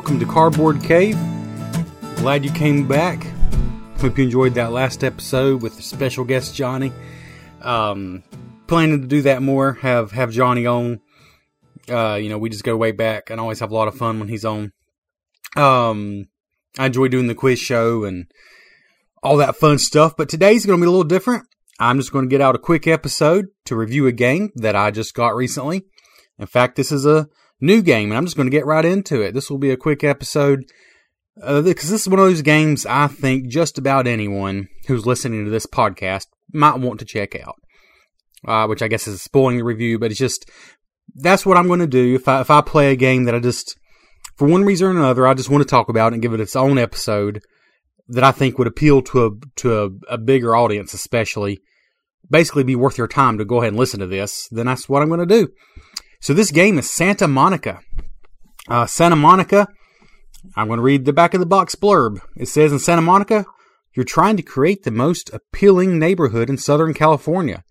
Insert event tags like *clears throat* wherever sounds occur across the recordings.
welcome to Cardboard Cave. Glad you came back. Hope you enjoyed that last episode with special guest Johnny. Um, planning to do that more. Have have Johnny on. Uh, you know, we just go way back and always have a lot of fun when he's on. Um, I enjoy doing the quiz show and all that fun stuff. But today's going to be a little different. I'm just going to get out a quick episode to review a game that I just got recently. In fact, this is a new game, and I'm just going to get right into it. This will be a quick episode because uh, this is one of those games I think just about anyone who's listening to this podcast might want to check out. Uh, which I guess is spoiling the review, but it's just that's what I'm going to do if I if I play a game that I just for one reason or another I just want to talk about and give it its own episode that I think would appeal to a to a, a bigger audience, especially basically be worth your time to go ahead and listen to this. Then that's what I'm going to do. So this game is Santa Monica. Uh, Santa Monica, I'm going to read the back of the box blurb. It says in Santa Monica, you're trying to create the most appealing neighborhood in Southern California.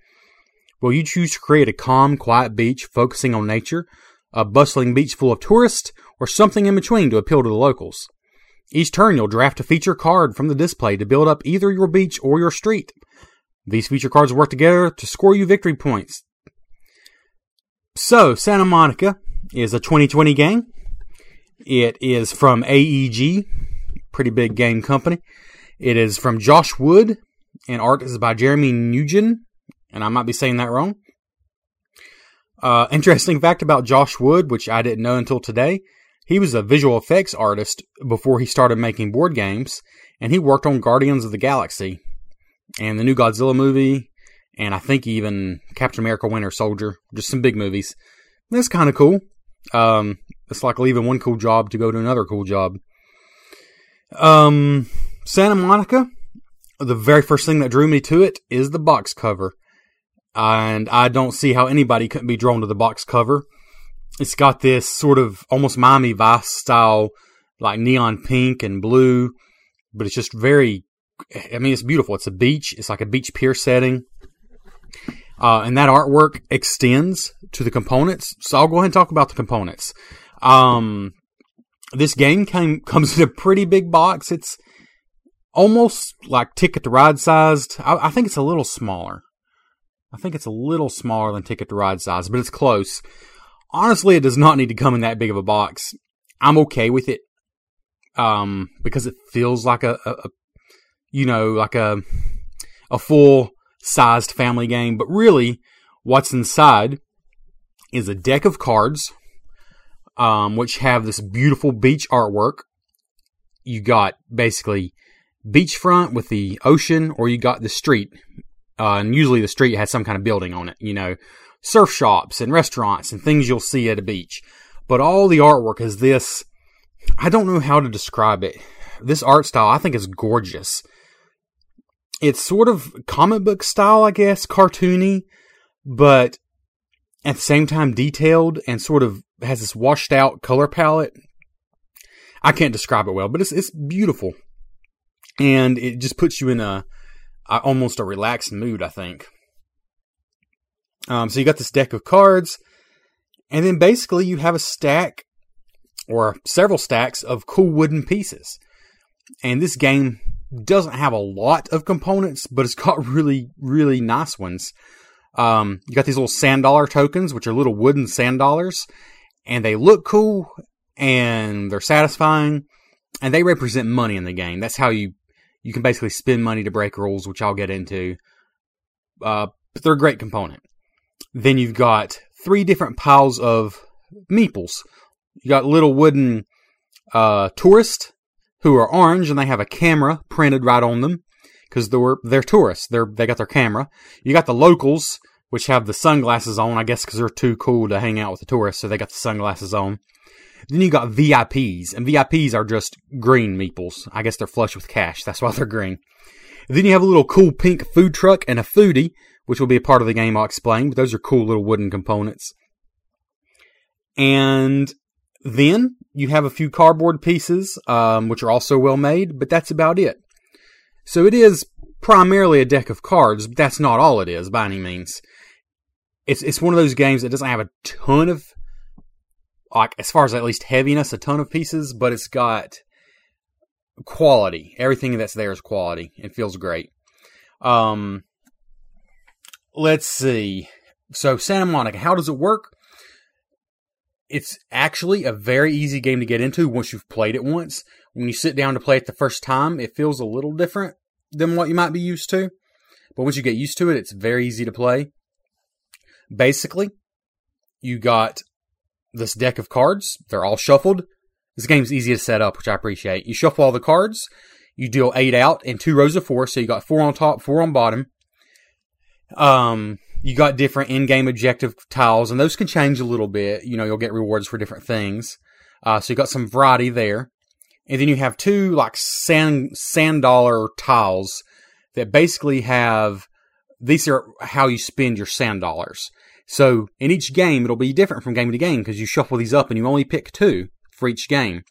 Will you choose to create a calm, quiet beach focusing on nature, a bustling beach full of tourists, or something in between to appeal to the locals? Each turn, you'll draft a feature card from the display to build up either your beach or your street. These feature cards work together to score you victory points. So, Santa Monica is a 2020 game. It is from AEG, pretty big game company. It is from Josh Wood, and art is by Jeremy Nugent, and I might be saying that wrong. Uh, interesting fact about Josh Wood, which I didn't know until today. He was a visual effects artist before he started making board games, and he worked on Guardians of the Galaxy and the new Godzilla movie and I think even Captain America Winter Soldier, just some big movies. That's kind of cool. Um, it's like leaving one cool job to go to another cool job. Um, Santa Monica, the very first thing that drew me to it is the box cover. And I don't see how anybody couldn't be drawn to the box cover. It's got this sort of almost Miami Vice style, like neon pink and blue, but it's just very, I mean, it's beautiful. It's a beach. It's like a beach pier setting. Uh, and that artwork extends to the components. So I'll go ahead and talk about the components. Um, this game came, *laughs* comes in a pretty big box. It's almost like Ticket to Ride sized. I, I think it's a little smaller. I think it's a little smaller than Ticket to Ride size, but it's close. Honestly, it does not need to come in that big of a box. I'm okay with it. Um, because it feels like a, a, a you know, like a, a full sized family game, but really what's inside is a deck of cards, um, which have this beautiful beach artwork. You got basically beachfront with the ocean, or you got the street. Uh, and usually the street has some kind of building on it, you know, surf shops and restaurants and things you'll see at a beach. But all the artwork is this. I don't know how to describe it. This art style I think is gorgeous it's sort of comic book style, I guess, cartoony, but at the same time detailed and sort of has this washed out color palette. I can't describe it well, but it's it's beautiful, and it just puts you in a, a almost a relaxed mood. I think. Um, so you got this deck of cards, and then basically you have a stack or several stacks of cool wooden pieces. And this game doesn't have a lot of components, but it's got *laughs* really, really nice ones. Um, you got these little sand dollar tokens, which are little wooden sand dollars, and they look cool and they're satisfying, and they represent money in the game. That's how you you can basically spend money to break rules, which I'll get into. Uh, but they're a great component. Then you've got three different piles of meeples. You got little wooden uh, tourist who are orange and they have a camera printed right on them. because they're they're tourists. They're they got their camera. You got the locals, which have the sunglasses on, I guess, because they're too cool to hang out with the tourists, so they got the sunglasses on. Then you got VIPs, and VIPs are just green meeples. I guess they're flush with cash. That's why *laughs* they're green. then you have a little cool pink food truck and a foodie, which will be a part of the game I'll explain, but those are cool little wooden components. And then you have a few cardboard pieces, um, which are also well made, but that's about it. So it is primarily a deck of cards, but that's not all it is by any means. It's it's one of those games that doesn't have a ton of like as far as at least heaviness, a ton of pieces, but it's got quality. Everything that's there is quality. It feels great. Um, let's see. So Santa Monica, how does it work? It's actually a very easy game to get into once you've played it once. When you sit down to play it the first time, it feels a little different than what you might be used to. But once you get used to it, it's very easy to play. Basically, you got this deck of cards. They're all shuffled. This game's easy to set up, which I appreciate. You shuffle all the cards. You deal eight out in two rows of four. So you got four on top, four on bottom. Um, you got different in-game objective tiles, and those can change a little bit. You know, you'll get rewards for different things. Uh, so you got some variety there. And then you have two like sand sand dollar tiles that basically have these are how you spend your sand dollars. So in each game, it'll be different from game to game because you shuffle these up and you only pick two for each game.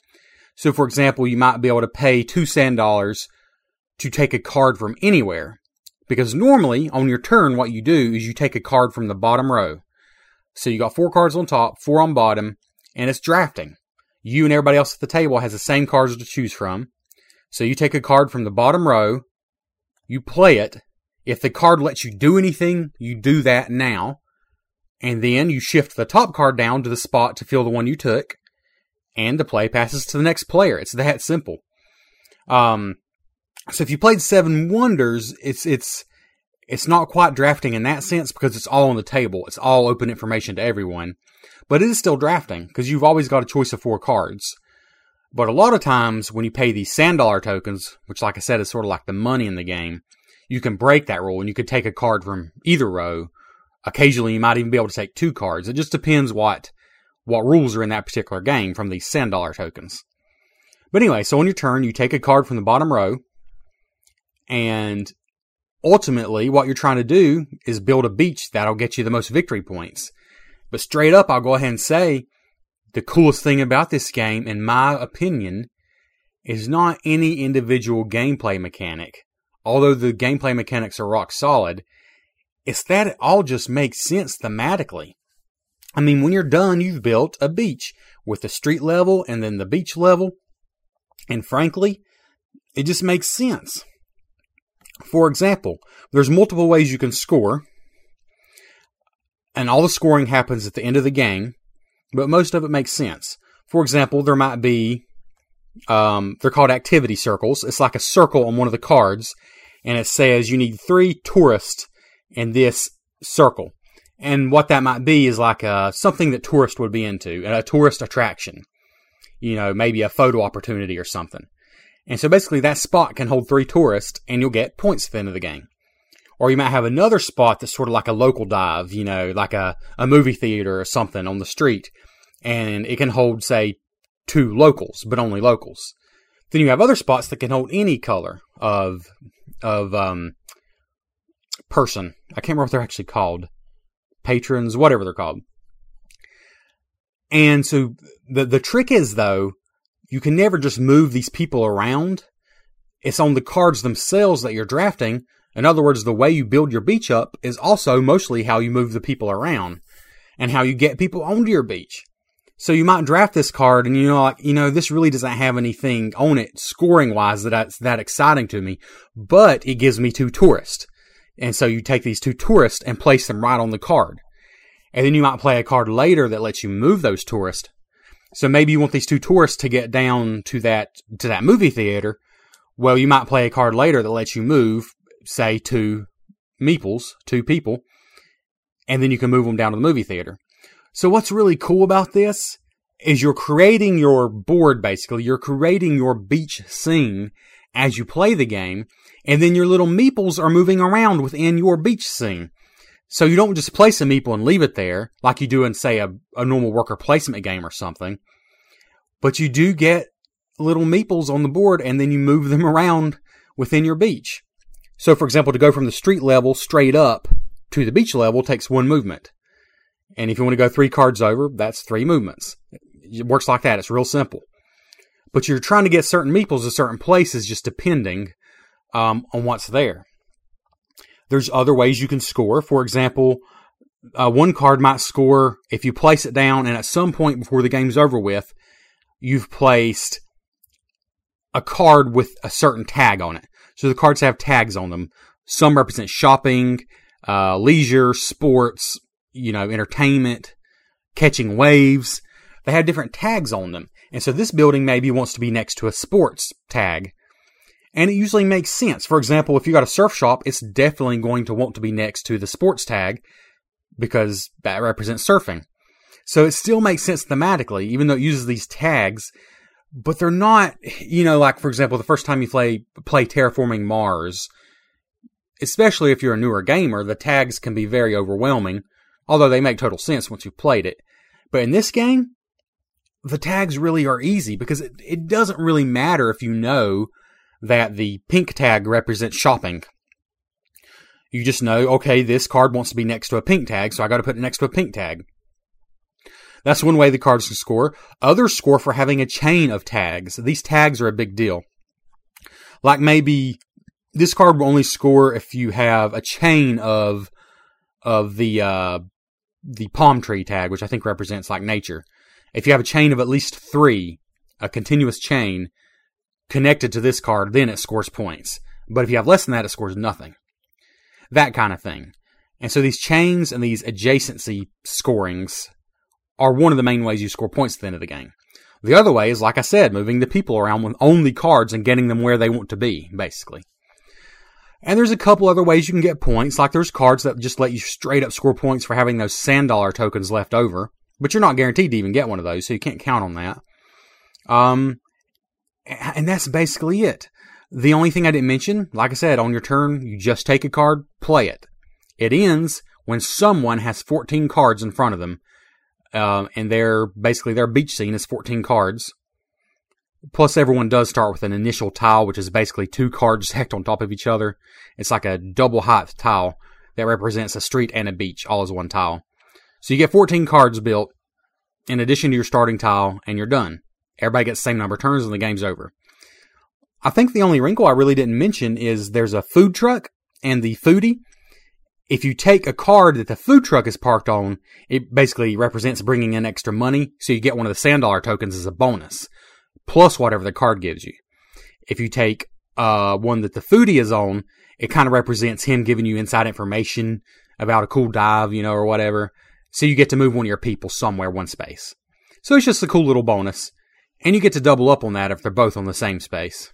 So for example, you might be able to pay two sand dollars to take a card from anywhere. Because normally on your turn, what you do is you take a card from the bottom row. So you got four cards on top, four on bottom, and it's drafting you and everybody else at the table has the same cards to choose from. So you take a card from the bottom row, you play it. If the card lets you do anything, you do that now. And then you shift the top card down to the spot to fill the one you took. And the play passes to the next player. It's that simple. Um, so if you played Seven Wonders, it's, it's, it's not quite drafting in that sense because it's all on the table. It's all open information to everyone but it is still drafting because you've always got a choice of four cards. But a lot of times when you pay these sand dollar tokens, which like I said is sort of like the money in the game, you can break that rule and you could take a card from either row. Occasionally you might even be able to take two cards. It just depends what what rules are in that particular game from these sand dollar tokens. But anyway, so on your turn you take a card from the bottom row and ultimately what you're trying to do is build a beach that'll get you the most victory points. But straight up, I'll go ahead and say the coolest thing about this game, in my opinion, is not any individual gameplay mechanic. Although the gameplay mechanics are rock solid, it's that it all just makes sense thematically. I mean, when you're done, you've built a beach with the street level and then the beach level. And frankly, it just makes sense. For example, there's multiple ways you can score, and all the scoring happens at the end of the game, but most of it makes sense. For example, there might be, um, they're called activity circles. It's like a circle on one of the cards, and it says you need three tourists in this circle. And what that might be is like a, something that tourists would be into, a tourist attraction. You know, maybe a photo opportunity or something. And so basically that spot can hold three tourists and you'll get points at the end of the game. Or you might have another spot that's sort of like a local dive, you know, like a, a movie theater or something on the street. And it can hold, say, two locals, but only locals. Then you have other spots that can hold any color of, of, um, person. I can't remember what they're actually called. Patrons, whatever they're called. And so the, the trick is though, you can never just move these people around. It's on the cards themselves that you're drafting in other words, the way you build your beach up is also mostly how you move the people around and how you get people onto your beach. So you might draft this card and you know, like, you know, this really doesn't have anything on it scoring wise that's that exciting to me, but it gives me two tourists. And so you take these two tourists and place them right on the card. And then you might play a card later that lets you move those tourists. So maybe you want these two tourists to get down to that, to that movie theater. Well, you might play a card later that lets you move say, two meeples, two people, and then you can move them down to the movie theater. So what's really cool about this is you're creating your board basically, you're creating your beach scene as you play the game, and then your little meeples are moving around within your beach scene. So you don't just place a meeple and leave it there like you do in, say, a, a normal worker placement game or something, but you do get little meeples on the board and then you move them around within your beach. So, for example, to go from the street level straight up to the beach level takes one movement. And if you want to go three cards over, that's three movements. It works like that. It's real simple. But you're trying to get certain meeples to certain places just depending um, on what's there. There's other ways you can score. For example, uh, one card might score if you place it down and at some point before the game's over with, you've placed a card with a certain tag on it. So the cards have tags on them. Some represent shopping, uh, leisure, sports, you know, entertainment, catching waves. They have different tags on them. And so this building maybe wants to be next to a sports tag. And it usually makes sense. For example, if you got a surf shop, it's definitely going to want to be next to the sports tag because that represents surfing. So it still makes sense thematically, even though it uses these tags, but they're not, you know, like for example, the first time you play play Terraforming Mars, especially if you're a newer gamer, the tags can be very overwhelming, although they make total sense once you've played it. But in this game, the tags really are easy because it, it doesn't really matter if you know that the pink tag represents shopping. You just know, okay, this card wants to be next to a pink tag, so I gotta put it next to a pink tag. That's one way the cards can score. Others score for having a chain of tags. These tags are a big deal. Like maybe this card will only score if you have a chain of of the uh, the palm tree tag, which I think represents like nature. If you have a chain of at least three, a continuous chain connected to this card, then it scores points. But if you have less than that, it scores nothing. That kind of thing. And so these chains and these adjacency scorings are one of the main ways you score points at the end of the game. The other way is, like I said, moving the people around with only cards and getting them where they want to be, basically. And there's a couple other ways you can get points, like there's cards that just let you straight up score points for having those sand dollar tokens left over, but you're not guaranteed to even get one of those, so you can't count on that. Um, and that's basically it. The only thing I didn't mention, like I said, on your turn, you just take a card, play it. It ends when someone has 14 cards in front of them um, and their basically their beach scene is 14 cards. Plus, everyone does start with an initial tile, which is basically two cards *laughs* stacked on top of each other. It's like a double height tile that represents a street and a beach, all as one tile. So you get 14 cards built in addition to your starting tile, and you're done. Everybody gets the same number of turns, and the game's over. I think the only wrinkle I really didn't mention is there's a food truck and the foodie if you take a card that the food truck is parked on, it basically represents bringing in extra money. So you get one of the sand dollar tokens as a bonus, plus whatever the card gives you. If you take uh, one that the foodie is on, it kind of represents him giving you inside information about a cool dive, you know, or whatever. So you get to move one of your people somewhere one space. So it's just a cool little bonus. And you get to double up on that if they're both on the same space.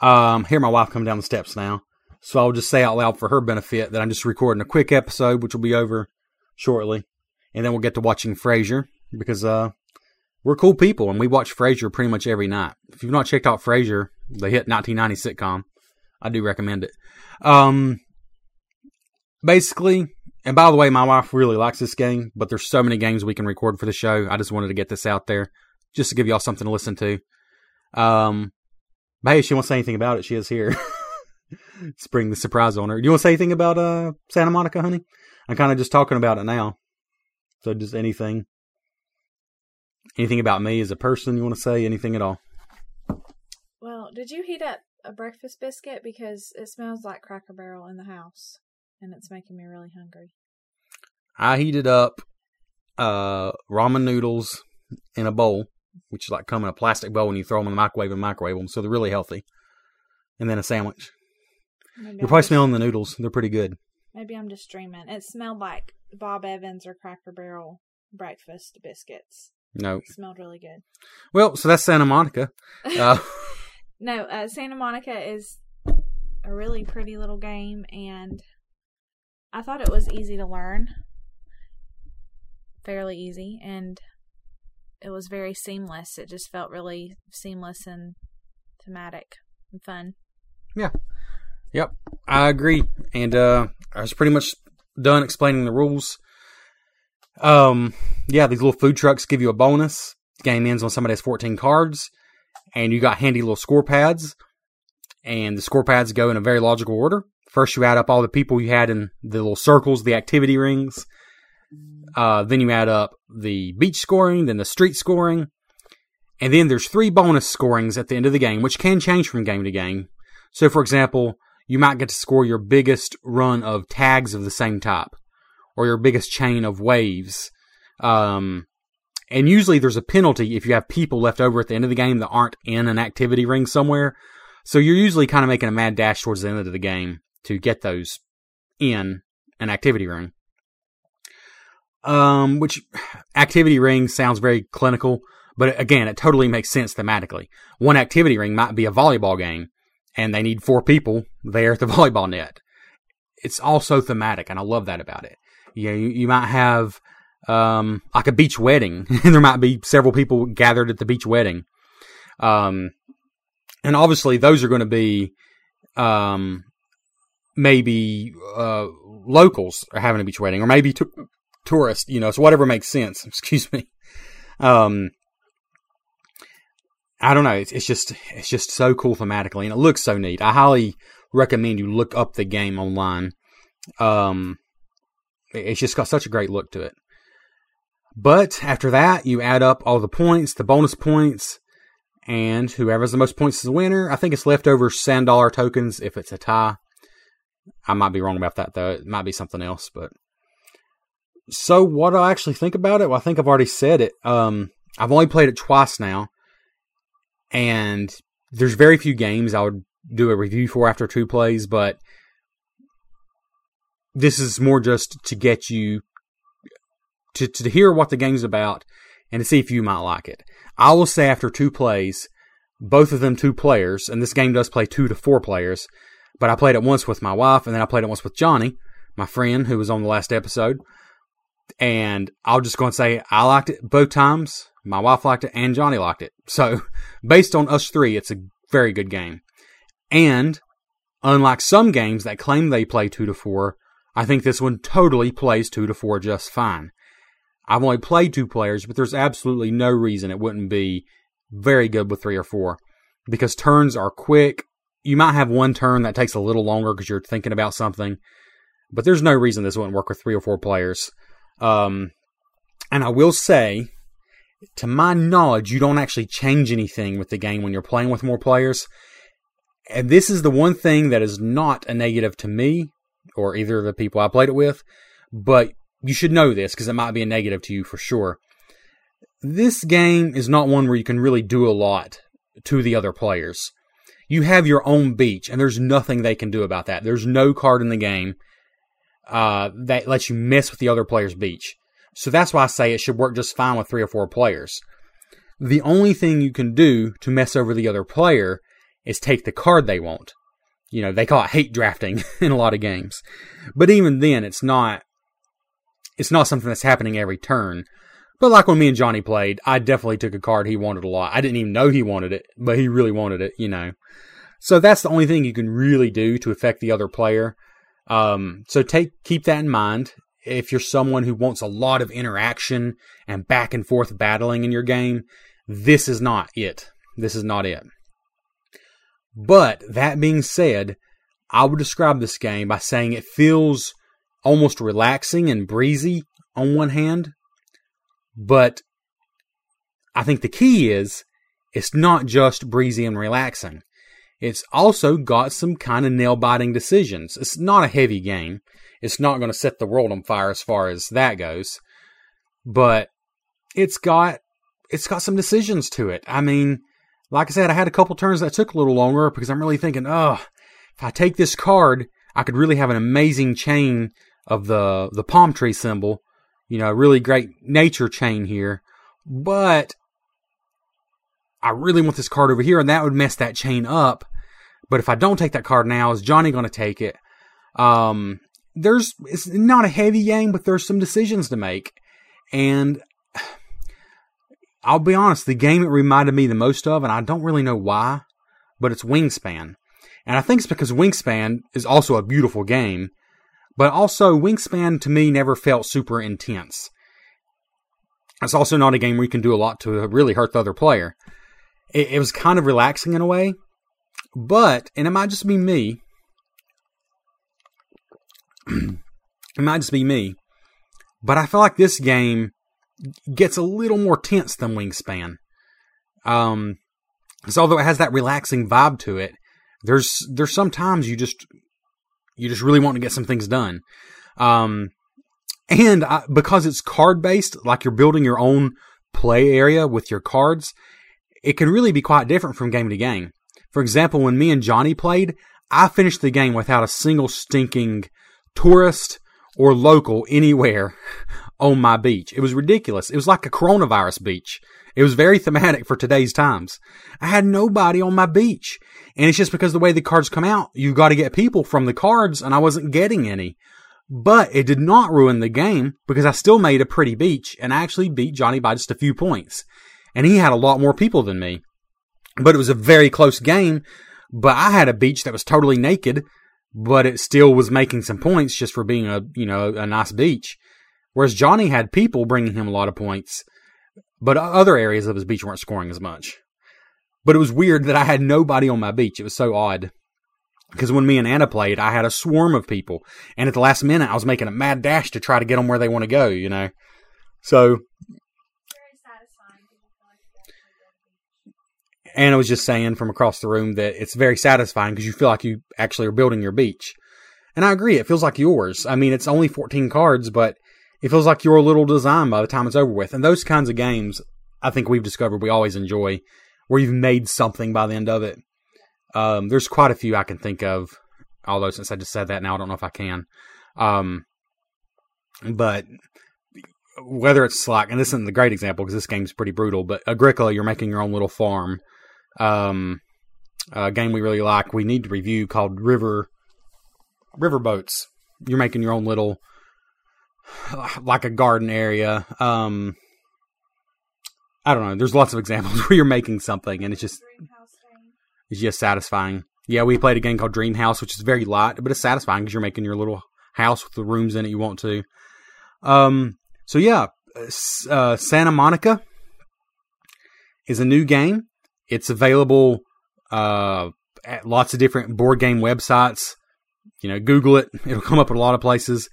Um, hear my wife come down the steps now. So I'll just say out loud for her benefit that I'm just recording a quick episode, which will be over shortly. And then we'll get to watching Frasier because, uh, we're cool people and we watch Frasier pretty much every night. If you've not checked out Frasier, the hit 1990 sitcom, I do recommend it. Um, basically, and by the way, my wife really likes this game, but there's so many games we can record for the show. I just wanted to get this out there just to give y'all something to listen to. Um, but hey, she won't say anything about it, she is here. *laughs* spring the surprise on her. Do you want to say anything about uh, Santa Monica, honey? I'm kind of just talking about it now. So just anything, anything about me as a person you want to say? Anything at all? Well, did you heat up a breakfast biscuit because it smells like Cracker Barrel in the house, and it's making me really hungry. I heated up uh, ramen noodles in a bowl, which is like come in a plastic bowl and you throw them in the microwave and microwave them, so they're really healthy. And then a sandwich. Maybe You're probably smelling the noodles. They're pretty good. Maybe I'm just dreaming. It smelled like Bob Evans or Cracker Barrel breakfast biscuits. No. It smelled really good. Well, so that's Santa Monica. Uh, *laughs* no, uh, Santa Monica is a really pretty little game, and I thought it was easy to learn. Fairly easy, and it was very seamless. It just felt really seamless and thematic and fun. Yeah. Yep. I agree. And uh I was pretty much done explaining the rules. Um yeah, these little food trucks give you a bonus. The game ends when somebody has 14 cards and you got handy little score pads. And the score pads go in a very logical order. First you add up all the people you had in the little circles, the activity rings. Uh, then you add up the beach scoring, then the street scoring, and then there's three bonus scorings at the end of the game, which can change from game to game. So, for example, you might get to score your biggest run of tags of the same type, or your biggest chain of waves. Um, and usually there's a penalty if you have people left over at the end of the game that aren't in an activity ring somewhere. So you're usually kind of making a mad dash towards the end of the game to get those in an activity ring um, which activity ring sounds very clinical, but again, it totally makes sense thematically. One activity ring might be a volleyball game, and they need four people there at the *laughs* volleyball net. It's also thematic, and I love that about it. You you, you might have um, like a beach wedding, and *laughs* there might be several people gathered at the beach wedding. Um, and obviously, those are going to be um, maybe uh, locals are having a beach wedding, or maybe t- tourist, you know, so whatever makes sense. *laughs* Excuse me. Um, I don't know. It's, it's just it's just so cool thematically, and it looks so neat. I highly recommend you look up the game online. Um, it's just got such a great look to it. But after that, you add up all the points, the bonus points, and whoever has the most points is the winner. I think it's leftover sand dollar tokens if it's a tie. I might be wrong about that though. It might be something else, but so what I actually think about it? Well, I think I've already said it. Um, I've only played it twice now, and there's very few games I would do a review for after two plays, but this is more just to get you to, to hear what the game's about and to see if you might like it. I will say after two plays, both of them two players, and this game does play two to four players, but I played it once with my wife and then I played it once with Johnny, my friend who was on the last episode. And I'll just go and say I liked it both times. My wife liked it and Johnny liked it. So *laughs* based on us three, it's a very good game. And unlike some games that claim they play two to four, I think this one totally plays two to four just fine. I've only played two players, but there's absolutely no reason it wouldn't be very good with three or four because turns are quick. You might have one turn that takes a little longer because you're thinking about something, but there's no reason this wouldn't work with three or four players. Um, and I will say, to my knowledge, you don't actually change anything with the game when you're playing with more players. And this is the one thing that is not a negative to me or either of the people I played it with, but you should know this because it might be a negative to you for sure. This game is not one where you can really do a lot to the other players. You have your own beach, and there's nothing they can do about that. There's no card in the game uh, that lets you mess with the other player's beach. So that's why I say it should work just fine with three or four players. The only thing you can do to mess over the other player is take the card they want. You know, they call it hate drafting *laughs* in a lot of games. But even then, it's not, it's not something that's happening every turn. But like when me and Johnny played, I definitely took a card he wanted a lot. I didn't even know he wanted it, but he really wanted it, you know. So that's the only thing you can really do to affect the other player. Um, so take keep that in mind. If you're someone who wants a lot of interaction and back and forth battling in your game, this is not it. This is not it. But that being said, I would describe this game by saying it feels almost relaxing and breezy on one hand, but I think the key is it's not just breezy and relaxing. It's also got some kind of nail biting decisions. It's not a heavy game. It's not going to set the world on fire as far as that goes. But it's got it's got some decisions to it. I mean, like I said, I had a couple turns that took a little longer because I'm really thinking, oh, if I take this card, I could really have an amazing chain of the the palm tree symbol. You know, a really great nature chain here. But I really want this card over here, and that would mess that chain up. But if I don't take that card now, is Johnny going to take it? Um, there's it's not a heavy game, but there's some decisions to make, and *sighs* I'll be honest, the game it reminded me the most of, and I don't really know why, but it's Wingspan. And I think it's because Wingspan is also a beautiful game, but also Wingspan to me never felt super intense. It's also not a game where you can do a lot to really hurt the other player. It, it was kind of relaxing in a way, but, and it might just be me, *clears throat* it might just be me, but I feel like this game gets a little more tense than Wingspan. Um, so although it has that relaxing vibe to it, there's there's sometimes you just you just really want to get some things done. Um, and I, because it's card based, like you're building your own play area with your cards, it can really be quite different from game to game. For example, when me and Johnny played, I finished the game without a single stinking tourist or local anywhere *laughs* on my beach. It was ridiculous. It was like a coronavirus beach. It was very thematic for today's times. I had nobody on my beach. And it's just because the way the cards come out, you've got to get people from the cards, and I wasn't getting any. But it did not ruin the game because I still made a pretty beach and I actually beat Johnny by just a few points. And he had a lot more people than me. But it was a very close game. But I had a beach that was totally naked, but it still was making some points just for being a, you know, a nice beach. Whereas Johnny had people bringing him a lot of points, but other areas of his beach weren't scoring as much. But it was weird that I had nobody on my beach. It was so odd. Because when me and Anna played, I had a swarm of people. And at the last minute, I was making a mad dash to try to get them where they want to go, you know? So. Anna was just saying from across the room that it's very satisfying because you feel like you actually are building your beach. And I agree, it feels like yours. I mean, it's only 14 cards, but it feels like your little design by the time it's over with. And those kinds of games, I think we've discovered we always enjoy where you've made something by the end of it. Um, there's quite a few I can think of, although since I just said that now, I don't know if I can. Um, but whether it's like, and this isn't the great example because this game's pretty brutal, but Agricola, you're making your own little farm. Um, a game we really like, we need to review called River River Boats. You're making your own little, *sighs* like a garden area. Um, I don't know. There's lots of examples *laughs* where you're making something and it's just it's just satisfying. Yeah, we played a game called Dream House, which is very light, but it's satisfying because you're making your little house with the rooms in it you want to. Um, so yeah, uh, Santa Monica is a new game. It's available uh, at lots of different board game websites. You know, Google it; *laughs* it'll come up at a lot of places.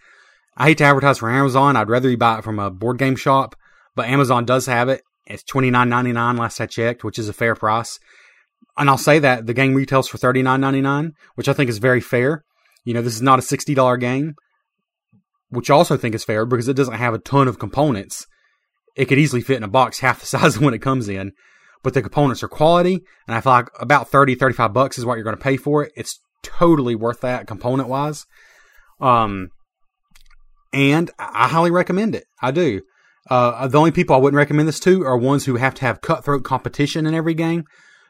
I hate to advertise for Amazon. I'd rather you buy it from a board game shop, but Amazon does have it. It's twenty nine ninety nine last I checked, which is a fair price. And I'll say that the game retails for thirty nine ninety nine, which I think is very fair. You know, this is not a sixty dollar game, which I also think is fair because it doesn't have a ton of components. It could easily fit in a box half the *laughs* size of when it comes in, but the components are quality, and I feel like about 30, 35 bucks is what you're going to pay for it. It's totally worth that component wise. Um, and I highly recommend it. I do. Uh, the only people I wouldn't recommend this to are ones who have to have cutthroat competition in every game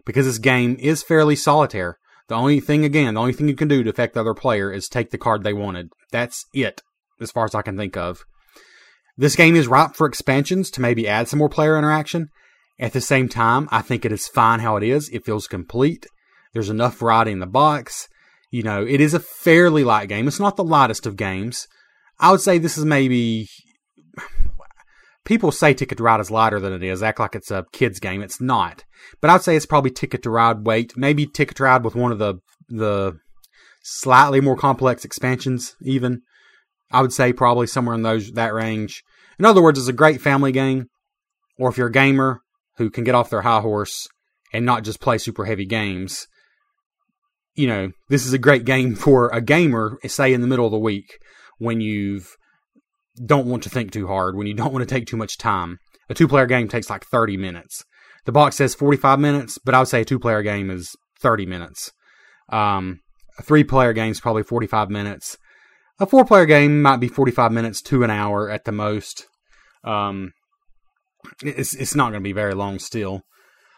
because this game is fairly solitaire. The only thing, again, the only thing you can do to affect the other player is take the card they wanted. That's it, as far as I can think of. This game is ripe for expansions to maybe add some more player interaction. At the same time, I think it is fine how it is. It feels complete. There's enough variety in the box. You know, it is a fairly light game. It's not the lightest of games. I would say this is maybe people say Ticket to Ride is lighter than it is, act like it's a kid's game. It's not. But I'd say it's probably Ticket to Ride weight, maybe Ticket to Ride with one of the the slightly more complex expansions, even. I would say probably somewhere in those that range. In other words, it's a great family game, or if you're a gamer who can get off their high horse and not just play super heavy games, you know, this is a great game *laughs* for a gamer, say in the middle of the week when you've don't want to think too hard, when you don't want to take too much time. A two player game takes like 30 minutes. The box says 45 minutes, but I would say a two player game is 30 minutes. Um, a three player game is probably 45 minutes. A four player game might be 45 minutes to an hour at the most. Um, it's, it's not going to be very long still.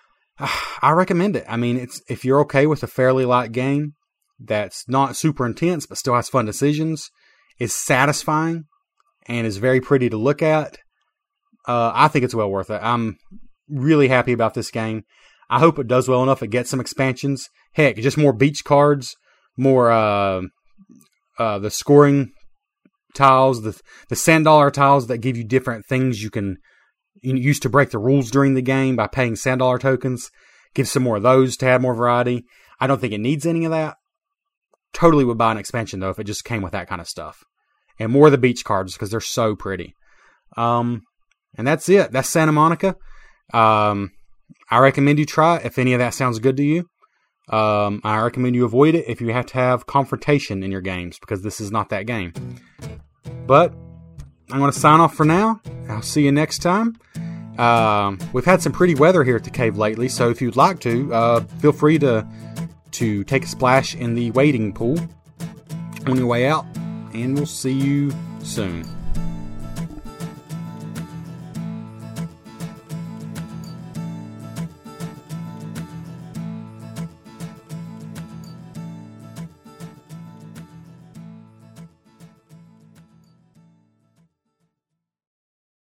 *sighs* I recommend it. I mean, it's, if you're okay with a fairly light game that's not super intense, but still has fun decisions, is satisfying, and is very pretty to look at. Uh, I think it's well worth it. I'm really happy about this game. I hope it does well enough. It gets some expansions. Heck, just more beach cards, more uh, uh, the scoring tiles, the the sand dollar tiles that give you different things you can use to break the rules during the game by paying sand dollar tokens. Give some more of those to add more variety. I don't think it needs any of that. Totally would buy an expansion though if it just came with that kind of stuff. And more of the beach cards because they're so pretty. Um, and that's it. That's Santa Monica. Um, I recommend you try it if any of that sounds good to you. Um, I recommend you avoid it if you have to have confrontation in your games because this is not that game. But I'm going to sign off for now. I'll see you next time. Um, we've had some pretty weather here at the cave lately, so if you'd like to, uh, feel free to to take a splash in the wading pool on your way out, and we'll see you soon.